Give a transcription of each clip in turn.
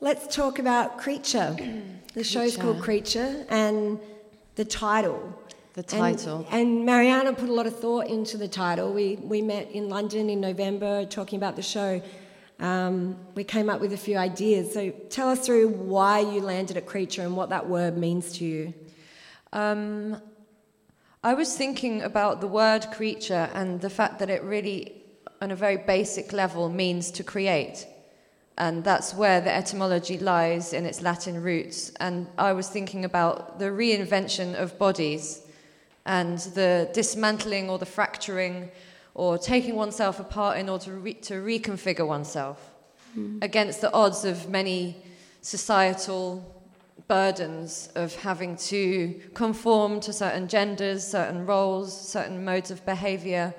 let's talk about Creature. The show's Creature. called Creature, and the title. The And- title. And, Mariana put a lot of thought into the title. We, we met in London in November talking about the show. Um, we came up with a few ideas. So tell us through why you landed at Creature and what that word means to you. Um, I was thinking about the word creature and the fact that it really, on a very basic level, means to create. And that's where the etymology lies in its Latin roots. And I was thinking about the reinvention of bodies and the dismantling or the fracturing or taking oneself apart in order to, re- to reconfigure oneself mm. against the odds of many societal burdens of having to conform to certain genders, certain roles, certain modes of behavior.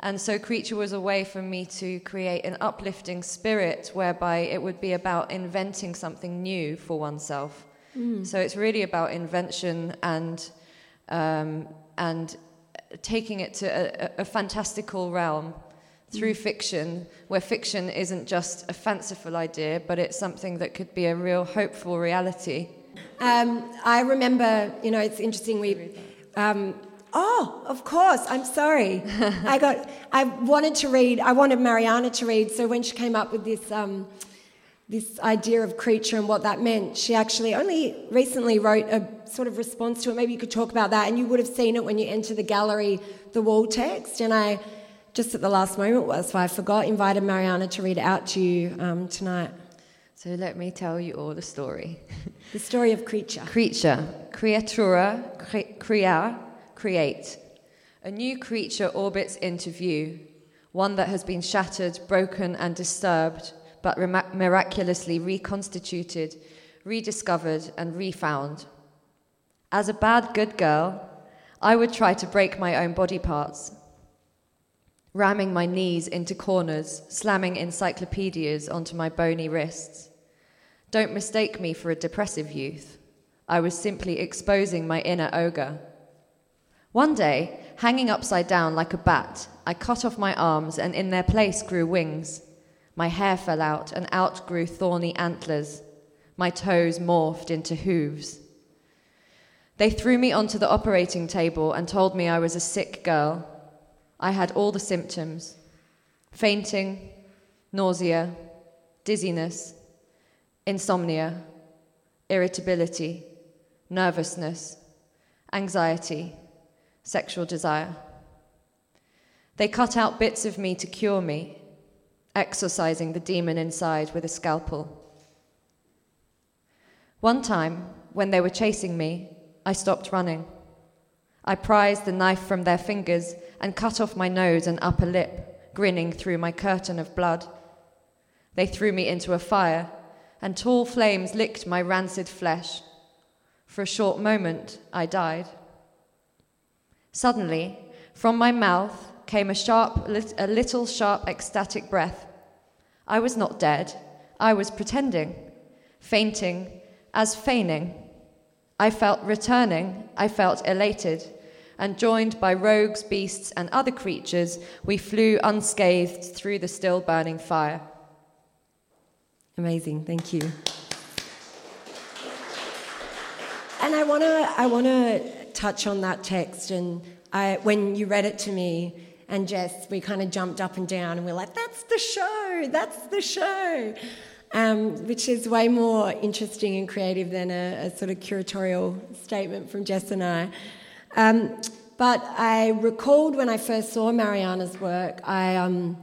And so, Creature was a way for me to create an uplifting spirit whereby it would be about inventing something new for oneself. So, it's really about invention and, um, and taking it to a, a- a fantastical realm through fiction, where fiction isn't just a fanciful idea, but it's something that could be a real hopeful reality. Um, I remember, you know, it's interesting. We, um, oh, of course. I'm sorry. I got. I wanted to read. I wanted Mariana to read. So when she came up with this, um, this idea of creature and what that meant, she actually only recently wrote a sort of response to it. Maybe you could talk about that, and you would have seen it when you enter the gallery, the wall text. And I, just at the last moment, was I forgot, invited Mariana to read it out to you um, tonight. So let me tell you all the story. The story of creature. Creature, creatura, cre- crea, create. A new creature orbits into view, one that has been shattered, broken, and disturbed, but miraculously reconstituted, rediscovered, and refound. As a bad good girl, I would try to break my own body parts, ramming my knees into corners, slamming encyclopedias onto my bony wrists. Don't mistake me for a depressive youth. I was simply exposing my inner ogre. One day, hanging upside down like a bat, I cut off my arms and in their place grew wings. My hair fell out and out grew thorny antlers. My toes morphed into hooves. They threw me onto the operating table and told me I was a sick girl. I had all the symptoms fainting, nausea, dizziness, insomnia, irritability, nervousness, anxiety, sexual desire. They cut out bits of me to cure me, exorcising the demon inside with a scalpel. One time, when they were chasing me, I stopped running. I prized the knife from their fingers and cut off my nose and upper lip, grinning through my curtain of blood. They threw me into a fire, and tall flames licked my rancid flesh. For a short moment, I died. Suddenly, from my mouth came a sharp, a little sharp, ecstatic breath. I was not dead. I was pretending, fainting, as feigning. I felt returning. I felt elated. And joined by rogues, beasts, and other creatures, we flew unscathed through the still burning fire. Amazing, thank you. And I want to I want to touch on that text and I when you read it to me and Jess we kind of jumped up and down and we're like that's the show that's the show um, which is way more interesting and creative than a, a sort of curatorial statement from Jess and I. Um, but I recalled when I first saw Mariana's work, I, um,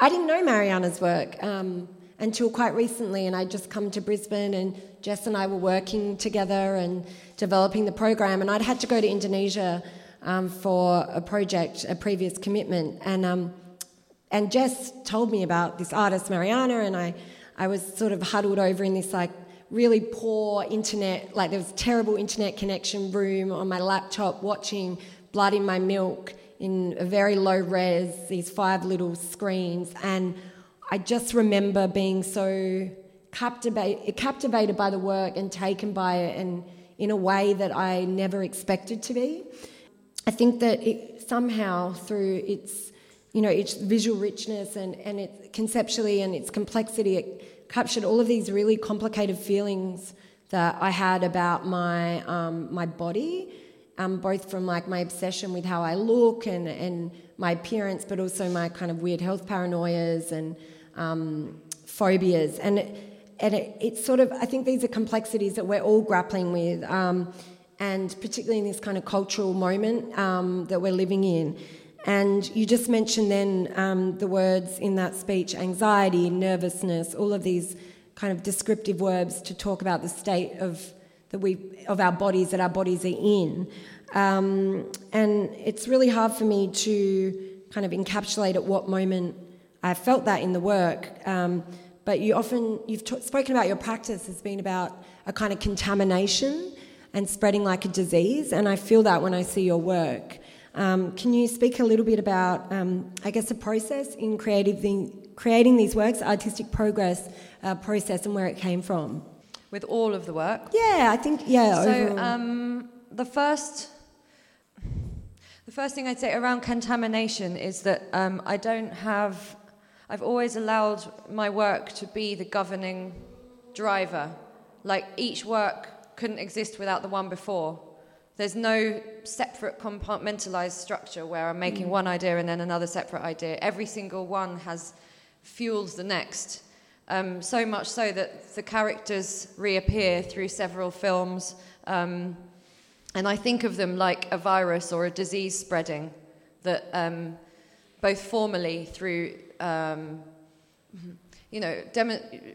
I didn't know Mariana's work um, until quite recently, and I'd just come to Brisbane, and Jess and I were working together and developing the program, and I'd had to go to Indonesia um, for a project, a previous commitment, and um, and Jess told me about this artist Mariana, and I, I was sort of huddled over in this like really poor internet, like there was terrible internet connection room on my laptop, watching Blood in My Milk in a very low res, these five little screens, and I just remember being so captivate, captivated by the work and taken by it, and in a way that I never expected to be. I think that it, somehow through its, you know, its visual richness and, and its conceptually and its complexity, it captured all of these really complicated feelings that I had about my um, my body, um, both from like my obsession with how I look and and my appearance, but also my kind of weird health paranoias and um, phobias. And it, and it, it's sort of I think these are complexities that we're all grappling with, um, and particularly in this kind of cultural moment um, that we're living in. And you just mentioned then um, the words in that speech anxiety, nervousness, all of these kind of descriptive words to talk about the state of, that we, of our bodies that our bodies are in. Um, and it's really hard for me to kind of encapsulate at what moment I felt that in the work. Um, but you often, you've t- spoken about your practice has been about a kind of contamination and spreading like a disease. And I feel that when I see your work. Um, can you speak a little bit about, um, I guess, the process in creative creating these works, artistic progress uh, process, and where it came from? With all of the work? Yeah, I think yeah. So um, the first, the first thing I'd say around contamination is that um, I don't have. I've always allowed my work to be the governing driver. Like each work couldn't exist without the one before. There's no separate compartmentalized structure where I'm making mm. one idea and then another separate idea. Every single one has fueled the next. Um, so much so that the characters reappear through several films. Um, and I think of them like a virus or a disease spreading that um, both formally through um, you know,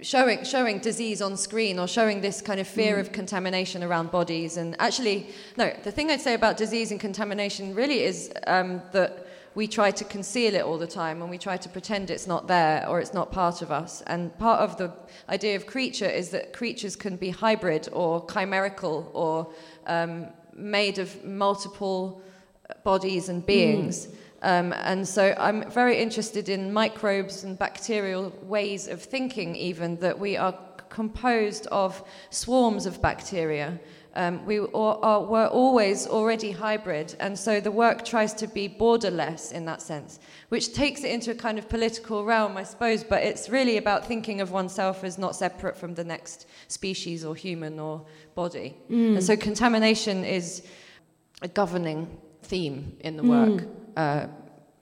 showing, showing disease on screen or showing this kind of fear mm. of contamination around bodies. And actually, no, the thing I'd say about disease and contamination really is um, that we try to conceal it all the time and we try to pretend it's not there or it's not part of us. And part of the idea of creature is that creatures can be hybrid or chimerical or um, made of multiple bodies and beings. Mm. Um, and so I'm very interested in microbes and bacterial ways of thinking, even that we are composed of swarms of bacteria. Um, we are, are, were always already hybrid, and so the work tries to be borderless in that sense, which takes it into a kind of political realm, I suppose, but it's really about thinking of oneself as not separate from the next species or human or body. Mm. And so contamination is a governing theme in the work. Mm uh,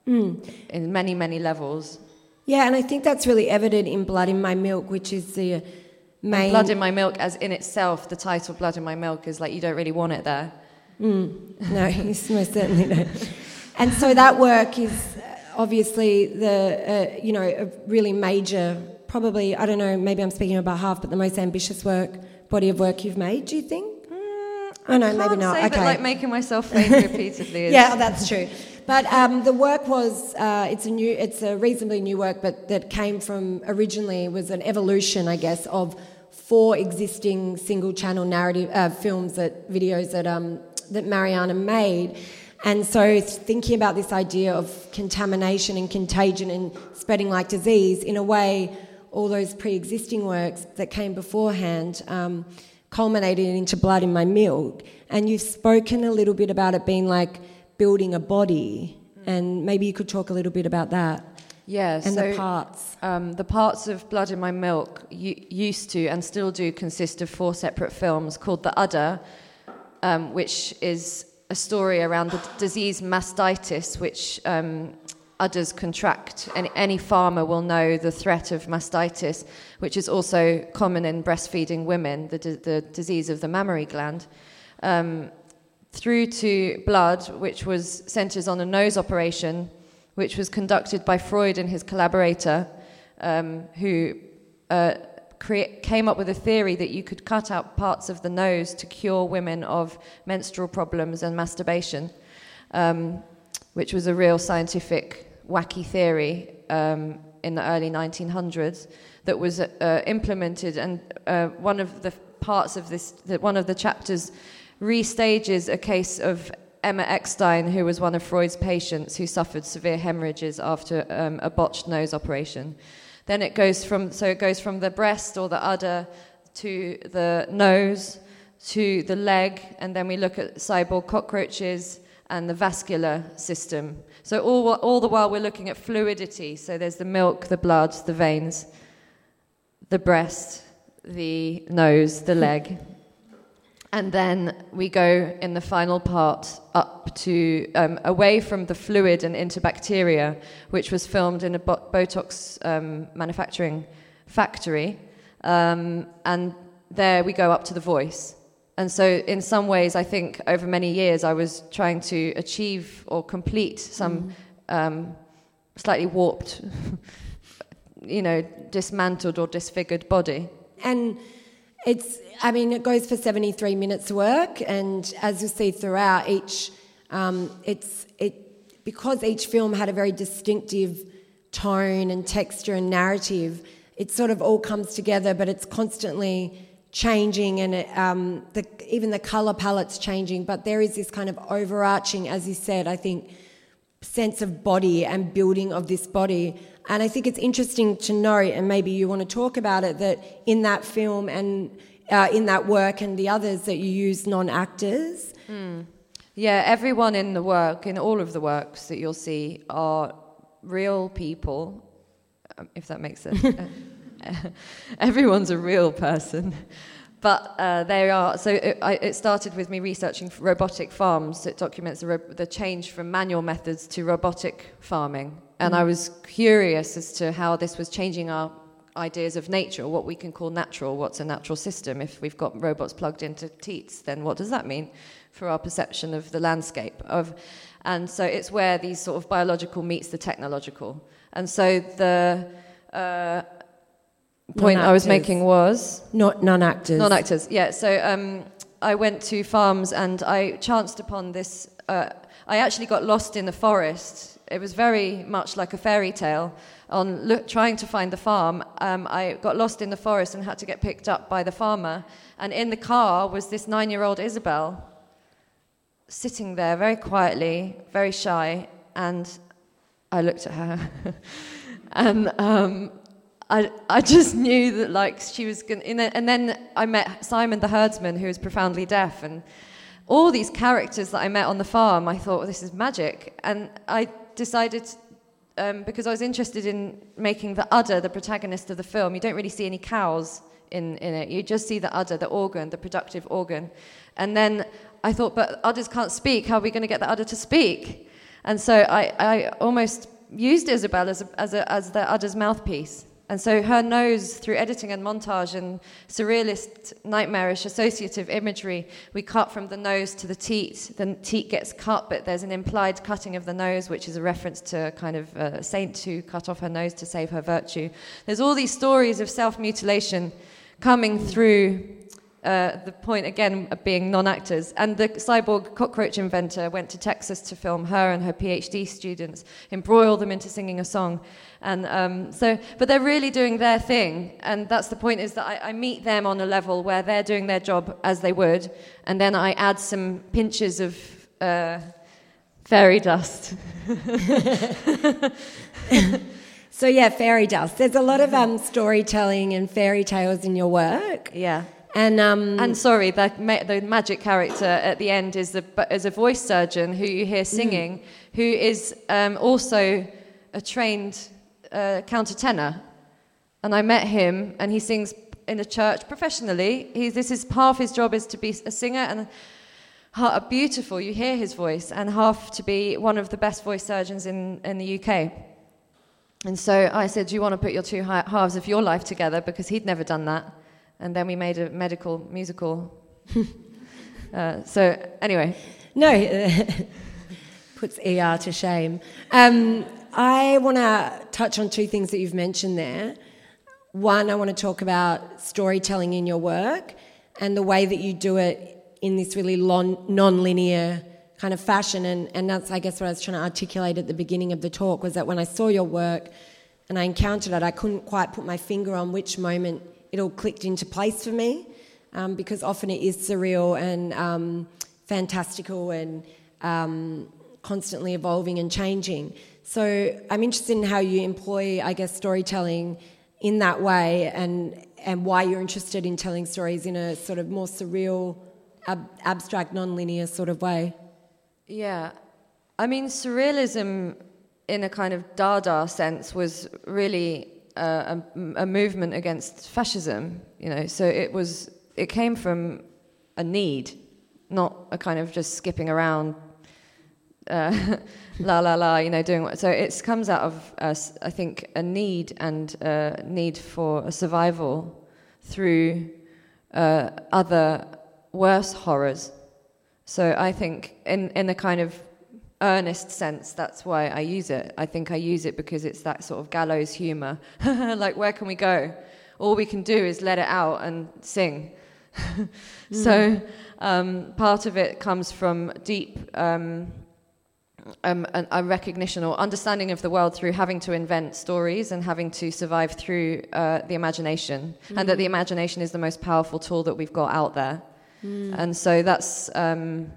mm. in many, many levels. Yeah, and I think that's really evident in Blood in My Milk, which is the main. And Blood in My Milk, as in itself, the title Blood in My Milk is like you don't really want it there. Mm. No, you most certainly don't. And so that work is obviously the, uh, you know, a really major, probably, I don't know, maybe I'm speaking on behalf, but the most ambitious work, body of work you've made, do you think? Oh, no, maybe not. Say okay. That, like making myself faint repeatedly. Yeah, that's true. But um, the work was uh, it's a new it's a reasonably new work, but that came from originally was an evolution, I guess, of four existing single channel narrative uh, films that videos that um, that Mariana made. And so, thinking about this idea of contamination and contagion and spreading like disease, in a way, all those pre existing works that came beforehand um, culminated into Blood in My Milk. And you've spoken a little bit about it being like building a body, and maybe you could talk a little bit about that. Yeah, and so, the parts. Um, the parts of Blood in My Milk used to and still do consist of four separate films called The Udder, um, which is a story around the disease mastitis, which um, udders contract. And any farmer will know the threat of mastitis, which is also common in breastfeeding women, the, the disease of the mammary gland. Um, through to blood, which was centers on a nose operation, which was conducted by Freud and his collaborator, um, who uh, came up with a theory that you could cut out parts of the nose to cure women of menstrual problems and masturbation, um, which was a real scientific wacky theory um, in the early 1900s that was uh, implemented. And uh, one of the parts of this, one of the chapters restages a case of Emma Eckstein, who was one of Freud's patients who suffered severe hemorrhages after um, a botched nose operation. Then it goes from so it goes from the breast or the udder to the nose to the leg, and then we look at cyborg cockroaches and the vascular system. So all all the while we're looking at fluidity. So there's the milk, the blood, the veins, the breast, the nose, the leg. And then we go in the final part up to um, away from the fluid and into bacteria, which was filmed in a Botox um, manufacturing factory. Um, and there we go up to the voice. And so, in some ways, I think over many years I was trying to achieve or complete some um, slightly warped, you know, dismantled or disfigured body. And it's, I mean, it goes for 73 minutes work, and as you'll see throughout, each, um, it's, it, because each film had a very distinctive tone and texture and narrative, it sort of all comes together, but it's constantly changing and um, the, even the color palette's changing, but there is this kind of overarching, as you said, I think, sense of body and building of this body. And I think it's interesting to note, and maybe you want to talk about it, that in that film and uh, in that work and the others that you use non actors. Yeah, everyone in the work, in all of the works that you'll see, are real people, um, if that makes sense. Everyone's a real person. But uh, they are, so it, I, it started with me researching robotic farms. It documents the, ro- the change from manual methods to robotic farming. And I was curious as to how this was changing our ideas of nature, what we can call natural, what's a natural system. If we've got robots plugged into teats, then what does that mean for our perception of the landscape? Of, and so it's where these sort of biological meets the technological. And so the uh, point I was making was Not non actors. non actors, yeah. So um, I went to farms and I chanced upon this. Uh, I actually got lost in the forest. It was very much like a fairy tale. On look, trying to find the farm, um, I got lost in the forest and had to get picked up by the farmer. And in the car was this nine year old Isabel sitting there very quietly, very shy. And I looked at her. and um, I, I just knew that like she was going to, and then I met Simon the herdsman who was profoundly deaf and all these characters that I met on the farm, I thought, well, this is magic. And I decided, um, because I was interested in making the udder the protagonist of the film, you don't really see any cows in, in it. You just see the udder, the organ, the productive organ. And then I thought, but udders can't speak. How are we going to get the udder to speak? And so I, I almost used Isabel as, a, as, a, as the udder's mouthpiece. And so her nose, through editing and montage and surrealist, nightmarish, associative imagery, we cut from the nose to the teat. The teat gets cut, but there's an implied cutting of the nose, which is a reference to a kind of a saint who cut off her nose to save her virtue. There's all these stories of self mutilation coming through uh, the point again of being non-actors. And the cyborg cockroach inventor went to Texas to film her and her PhD students, embroil them into singing a song. And um, so, but they're really doing their thing, and that's the point. Is that I, I meet them on a level where they're doing their job as they would, and then I add some pinches of uh, fairy dust. So, yeah, fairy dust. There's a lot of um, storytelling and fairy tales in your work. Yeah. And, um, And sorry, the, ma- the magic character at the end is, the, is a voice surgeon who you hear singing, who is um, also a trained uh, countertenor. And I met him, and he sings in a church professionally. He's, this is half his job is to be a singer, and ha- beautiful. You hear his voice, and half to be one of the best voice surgeons in, in the UK. And so I said, Do you want to put your two halves of your life together? Because he'd never done that. And then we made a medical musical. uh, so, anyway, No, puts ER to shame. Um, I want to touch on two things that you've mentioned there. One, I want to talk about storytelling in your work and the way that you do it in this really non-linear kind of fashion. And, and that's, I guess, what I was trying to articulate at the beginning of the talk was that when I saw your work and I encountered it, I couldn't quite put my finger on which moment it all clicked into place for me um, because often it is surreal and um, fantastical and um, constantly evolving and changing. So I'm interested in how you employ, I guess, storytelling in that way and, and why you're interested in telling stories in a sort of more surreal, ab- abstract, non-linear sort of way. Yeah. I mean, surrealism in a kind of Dada sense was really uh, a, a movement against fascism. You know, so it was it came from a need, not a kind of just skipping around. Uh, la la la, you know, doing what. So it comes out of, uh, I think, a need and a need for a survival through uh, other worse horrors. So I think, in in a kind of earnest sense, that's why I use it. I think I use it because it's that sort of gallows humor. like, where can we go? All we can do is let it out and sing. mm. So um, part of it comes from deep. Um, um, a, a, recognition or understanding of the world through having to invent stories and having to survive through uh, the imagination, mm. and that the mm. imagination is the most powerful tool that we've got out there. Mm. And so that's um,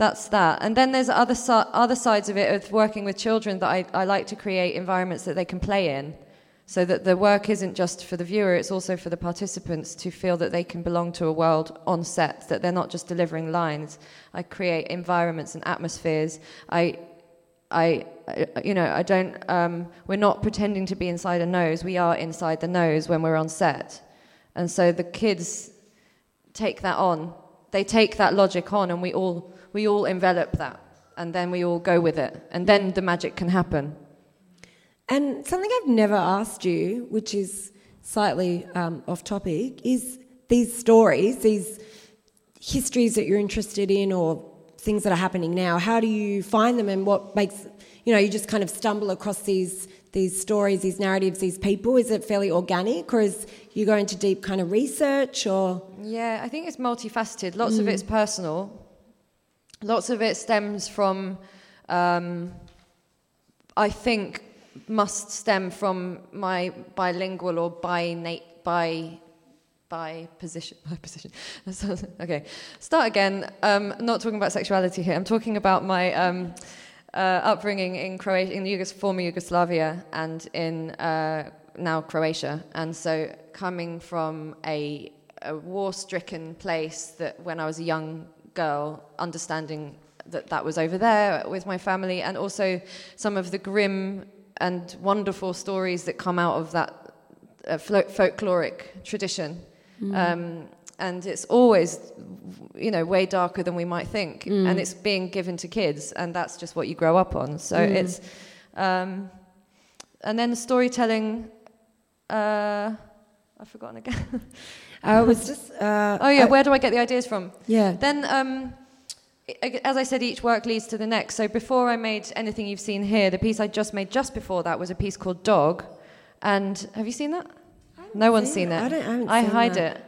that's that. And then there's other other sides of it of working with children that I, I like to create environments that they can play in so that the work isn't just for the viewer, it's also for the participants to feel that they can belong to a world on set, that they're not just delivering lines. I create environments and atmospheres. I, I, you know, I don't, um, we're not pretending to be inside a nose, we are inside the nose when we're on set. And so the kids take that on. They take that logic on, and we all, we all envelop that. And then we all go with it. And then the magic can happen. And something I've never asked you, which is slightly um, off topic, is these stories, these histories that you're interested in or things that are happening now. How do you find them and what makes, you know, you just kind of stumble across these these stories, these narratives, these people? Is it fairly organic or is you go into deep kind of research or? Yeah, I think it's multifaceted. Lots mm. of it's personal. Lots of it stems from, um, I think, must stem from my bilingual or by nat- by by position by position. okay, start again. Um, not talking about sexuality here. I'm talking about my um, uh, upbringing in Croatia, in Yugos- former Yugoslavia, and in uh, now Croatia. And so, coming from a, a war-stricken place, that when I was a young girl, understanding that that was over there with my family, and also some of the grim and wonderful stories that come out of that uh, folkloric tradition. Mm. Um, and it's always, you know, way darker than we might think. Mm. And it's being given to kids, and that's just what you grow up on. So mm. it's, um, and then the storytelling. Uh, I've forgotten again. I was just. Uh, oh yeah, I, where do I get the ideas from? Yeah. Then um, as I said, each work leads to the next. So before I made anything you've seen here, the piece I just made just before that was a piece called Dog. And have you seen that? No one's seen, seen it. I, don't, I, I hide that. it.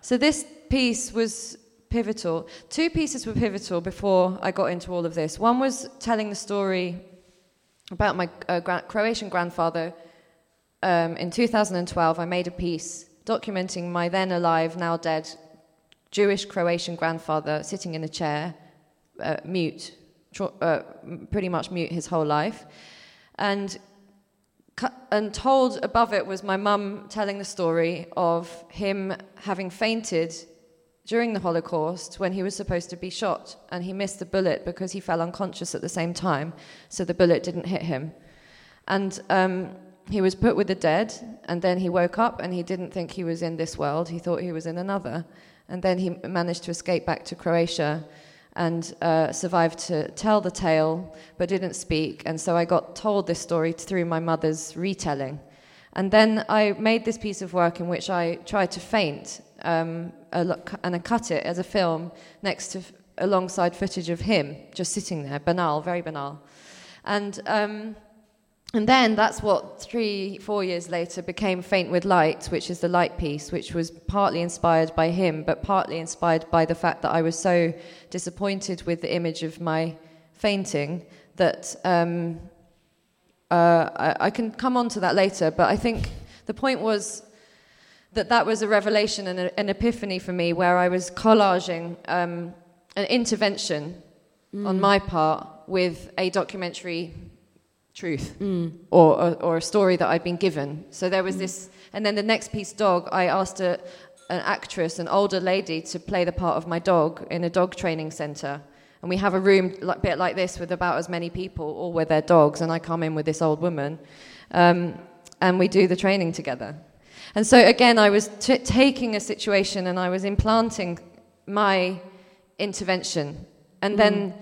So this piece was pivotal. Two pieces were pivotal before I got into all of this. One was telling the story about my uh, Croatian grandfather. Um, in 2012, I made a piece documenting my then alive, now dead Jewish Croatian grandfather sitting in a chair, uh, mute, uh, pretty much mute his whole life. And, and told above it was my mum telling the story of him having fainted during the Holocaust when he was supposed to be shot. And he missed the bullet because he fell unconscious at the same time, so the bullet didn't hit him. And um, he was put with the dead, and then he woke up and he didn't think he was in this world, he thought he was in another. And then he managed to escape back to Croatia and uh, survived to tell the tale, but didn't speak. And so I got told this story through my mother's retelling. And then I made this piece of work in which I tried to faint um, and I cut it as a film next to alongside footage of him just sitting there, banal, very banal. And um, and then that's what three, four years later became Faint with Light, which is the light piece, which was partly inspired by him, but partly inspired by the fact that I was so disappointed with the image of my fainting that um, uh, I, I, can come on to that later. But I think the point was that that was a revelation and a, an epiphany for me where I was collaging um, an intervention mm. on my part with a documentary truth mm. or, or, or, a story that I'd been given. So there was mm. this, and then the next piece, dog, I asked a, an actress, an older lady, to play the part of my dog in a dog training center. And we have a room a like, bit like this with about as many people, all with their dogs, and I come in with this old woman. Um, and we do the training together. And so again, I was t- taking a situation and I was implanting my intervention. And mm. then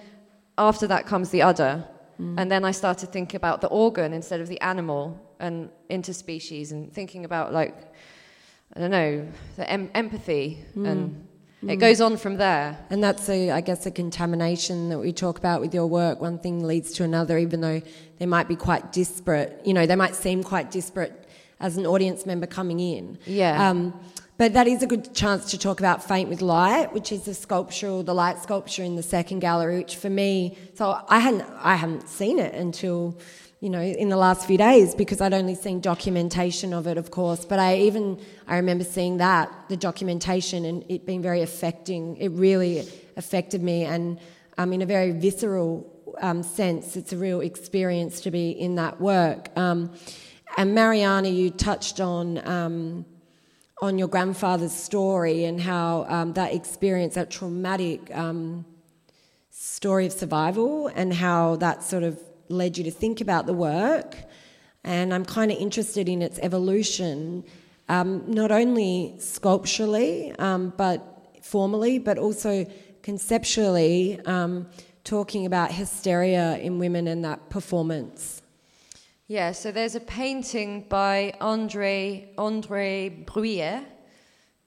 after that comes the udder. Mm. And then I started thinking about the organ instead of the animal and interspecies and thinking about like, I don't know, the em- empathy mm. and it goes on from there. And that's, a, I guess, a contamination that we talk about with your work. One thing leads to another, even though they might be quite disparate. You know, they might seem quite disparate as an audience member coming in. Yeah. Um, but that is a good chance to talk about Faint with Light, which is the sculptural, the light sculpture in the second gallery, which for me, so I hadn't, I hadn't seen it until, you know, in the last few days because I'd only seen documentation of it, of course. But I even, I remember seeing that, the documentation, and it being very affecting. It really affected me, and um, in a very visceral um, sense, it's a real experience to be in that work. Um, and Mariana, you touched on um, on your grandfather's story and how um, that experience, that traumatic um, story of survival, and how that sort of led you to think about the work. And I'm kind of interested in its evolution, um, not only sculpturally, um, but formally, but also conceptually, um, talking about hysteria in women and that performance. Yeah, so there's a painting by Andre Andre Bruyère,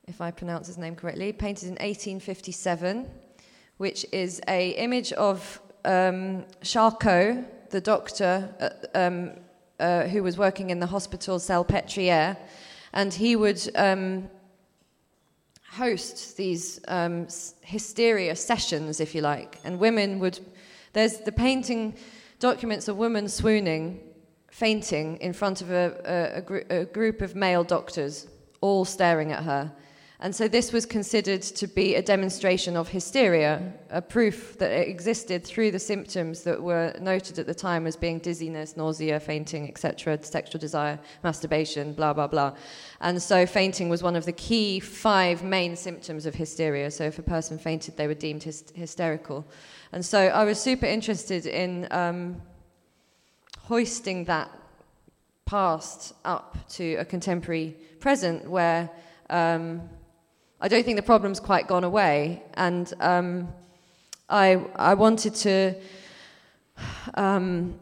if I pronounce his name correctly, painted in 1857, which is a image of um, Charcot, the doctor uh, um, uh, who was working in the hospital Salpêtrière, and he would um, host these um, hysteria sessions, if you like, and women would. There's the painting documents a woman swooning fainting in front of a, a, a, gr- a group of male doctors, all staring at her. And so this was considered to be a demonstration of hysteria, a proof that it existed through the symptoms that were noted at the time as being dizziness, nausea, fainting, etc., sexual desire, masturbation, blah, blah, blah. And so fainting was one of the key five main symptoms of hysteria. So if a person fainted, they were deemed hys- hysterical. And so I was super interested in um, hoisting that past up to a contemporary present where um, I don't think the problem's quite gone away. And um, I, I wanted to um,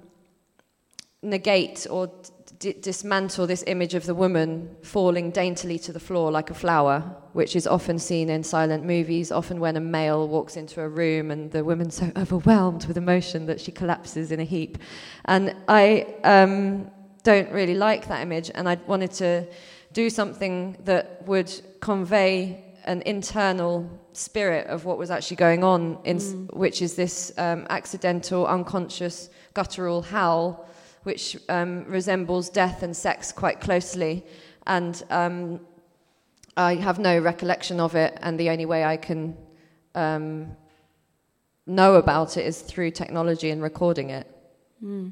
negate or d- dismantle this image of the woman falling daintily to the floor like a flower, which is often seen in silent movies, often when a male walks into a room and the woman's so overwhelmed with emotion that she collapses in a heap. And I um, don't really like that image, and I wanted to do something that would convey an internal spirit of what was actually going on, in, mm. which is this um, accidental, unconscious, guttural howl which um, resembles death and sex quite closely. And um, I have no recollection of it, and the only way I can um, know about it is through technology and recording it. Mm.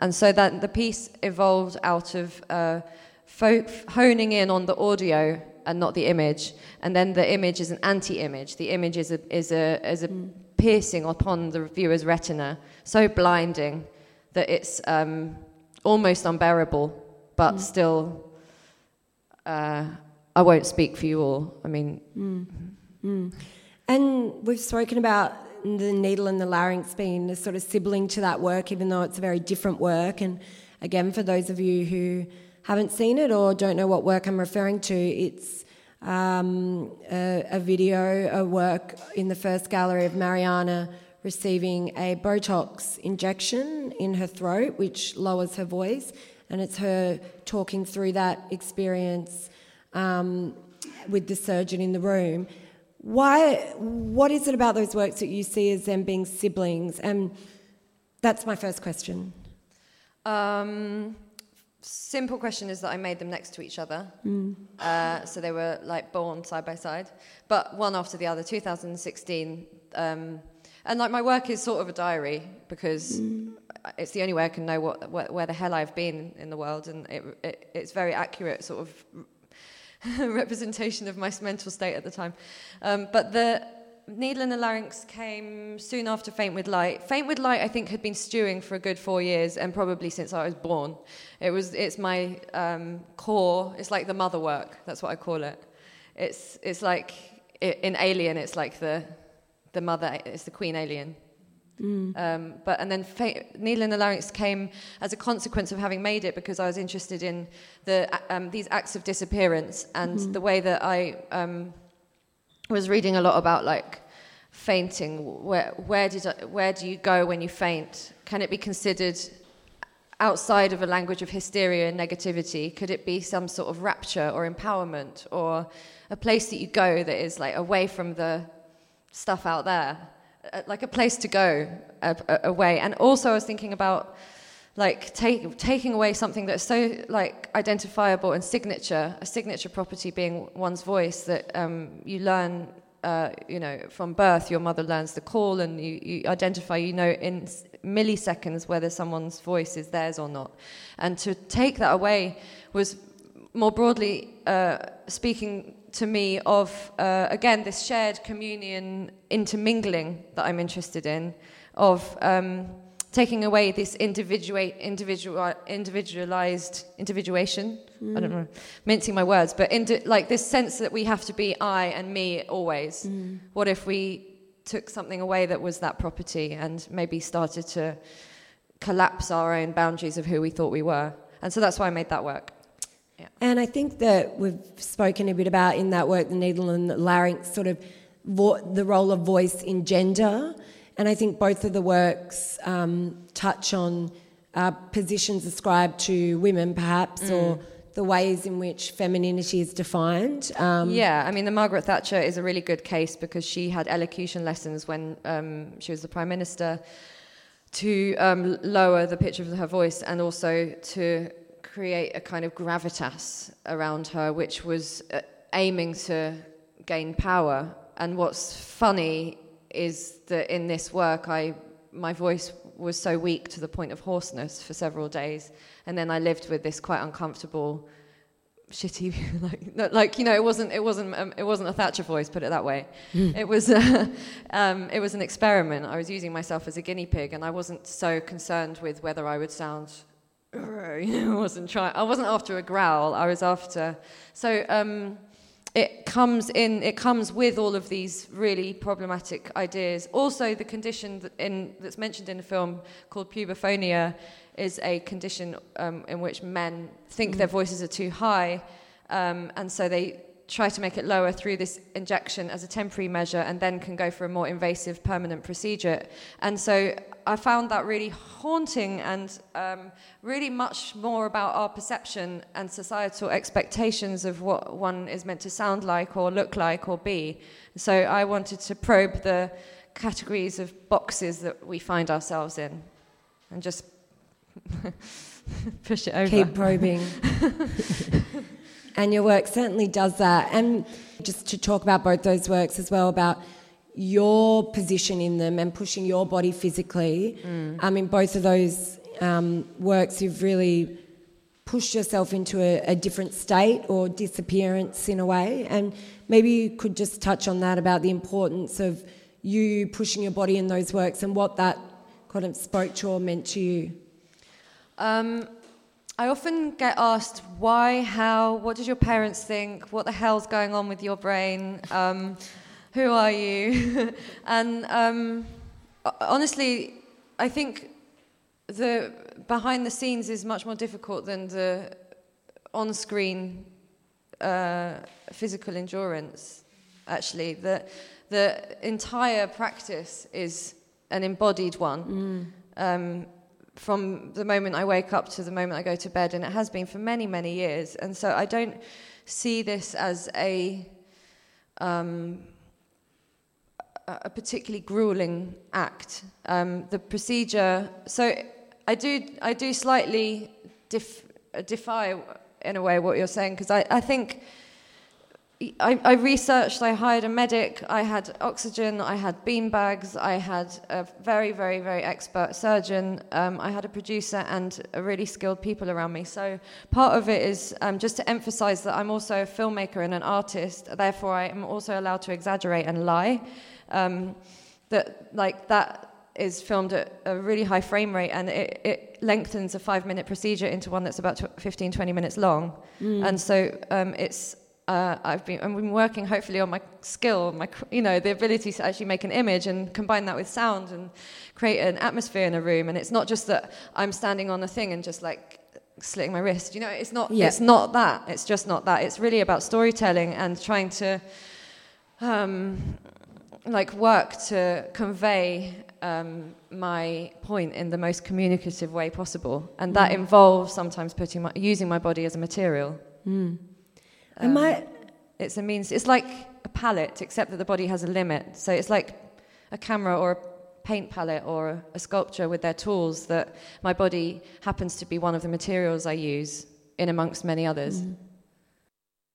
and so that the piece evolved out of uh, fo- honing in on the audio and not the image, and then the image is an anti-image. The image is a is a is a mm. piercing upon the viewer's retina, so blinding that it's um, almost unbearable, but mm. still, uh, I won't speak for you all. I mean, mm. Mm. and we've spoken about the needle and the larynx being a sort of sibling to that work, even though it's a very different work. And again, for those of you who haven't seen it or don't know what work I'm referring to, it's um, a, a, video, a work in the first gallery of Mariana receiving a Botox injection in her throat, which lowers her voice, and it's her talking through that experience um, with the surgeon in the room. Why? What is it about those works that you see as them being siblings? And that's my first question. Um, simple question is that I made them next to each other. Mm. Uh, so they were like born side by side, but one after the other. 2016. Um, and like my work is sort of a diary because mm. it's the only way I can know what where, where, the hell I've been in the world, and it, it, it's very accurate sort of representation of my mental state at the time. Um, but the Needle in the Larynx came soon after Faint with Light. Faint with Light, I think, had been stewing for a good four years, and probably since I was born. It was, it's my um, core. It's like the mother work. That's what I call it. It's, it's like in Alien. It's like the, the mother. is the queen alien. Mm. Um, but and then Faint, Needle in the Larynx came as a consequence of having made it because I was interested in the um, these acts of disappearance and mm. the way that I um, was reading a lot about like fainting. Where where did I, where do you go when you faint? Can it be considered outside of a language of hysteria and negativity? Could it be some sort of rapture or empowerment or a place that you go that is like away from the stuff out there, like a place to go away? And also, I was thinking about like take, taking away something that's so like identifiable and signature, a signature property being one's voice that um, you learn, uh, you know, from birth. Your mother learns the call, and you, you identify, you know, in milliseconds whether someone's voice is theirs or not. And to take that away was more broadly uh, speaking to me of uh, again this shared communion intermingling that I'm interested in of. Um, taking away this individual, individual, individualized individuation. Mm. I don't know, mincing my words, but indi- like this sense that we have to be I and me always. Mm. What if we took something away that was that property and maybe started to collapse our own boundaries of who we thought we were? And so that's why I made that work. Yeah. And I think that we've spoken a bit about in that work, the needle and the larynx, sort of vo- the role of voice in gender and I think both of the works um, touch on uh, positions ascribed to women, perhaps, mm. or the ways in which femininity is defined. Um, yeah, I mean, the Margaret Thatcher is a really good case because she had elocution lessons when um, she was the Prime Minister to um, lower the pitch of her voice and also to create a kind of gravitas around her, which was uh, aiming to gain power. And what's funny is that in this work, I my voice was so weak to the point of hoarseness for several days, and then I lived with this quite uncomfortable, shitty like like you know it wasn't it wasn't um, it wasn't a Thatcher voice, put it that way. Mm. It was uh, um, it was an experiment. I was using myself as a guinea pig, and I wasn't so concerned with whether I would sound. You know, I wasn't trying. I wasn't after a growl. I was after. So. Um, it comes in it comes with all of these really problematic ideas also the condition that in, that's mentioned in the film called puberphonia is a condition um, in which men think mm. their voices are too high um, and so they try to make it lower through this injection as a temporary measure and then can go for a more invasive permanent procedure. And so I found that really haunting and um, really much more about our perception and societal expectations of what one is meant to sound like or look like or be. So I wanted to probe the categories of boxes that we find ourselves in and just push it over. Keep probing. And your work certainly does that. And just to talk about both those works as well, about your position in them and pushing your body physically. Mm. I mean, both of those um, works, you've really pushed yourself into a, a, different state or disappearance in a way. And maybe you could just touch on that about the importance of you pushing your body in those works and what that kind of spoke to or meant to you. Um, I often get asked why, how, what does your parents think? What the hell's going on with your brain? Um, who are you? and um, honestly, I think the behind the scenes is much more difficult than the on screen uh, physical endurance, actually. The, the entire practice is an embodied one. Mm. Um, from the moment I wake up to the moment I go to bed, and it has been for many, many years. And so I don't see this as a um, a particularly grueling act. Um, the procedure. So I do I do slightly def, defy in a way what you're saying because I, I think I, I, researched, I hired a medic, I had oxygen, I had bean bags, I had a very, very, very expert surgeon, um, I had a producer and a really skilled people around me. So part of it is um, just to emphasize that I'm also a filmmaker and an artist, therefore I am also allowed to exaggerate and lie. Um, that like that is filmed at a really high frame rate and it, it lengthens a five minute procedure into one that's about 15, 20 minutes long. Mm. And so um, it's uh, I've been I've been working hopefully on my skill, my you know the ability to actually make an image and combine that with sound and create an atmosphere in a room. And it's not just that I'm standing on a thing and just like slitting my wrist. You know, it's not yeah. it's not that. It's just not that. It's really about storytelling and trying to um, like work to convey um, my point in the most communicative way possible, and that mm. involves sometimes putting my, using my body as a material. Mm. Um, I, it's a means. It's like a palette, except that the body has a limit. So it's like a camera or a paint palette or a sculpture with their tools. That my body happens to be one of the materials I use in amongst many others. Mm.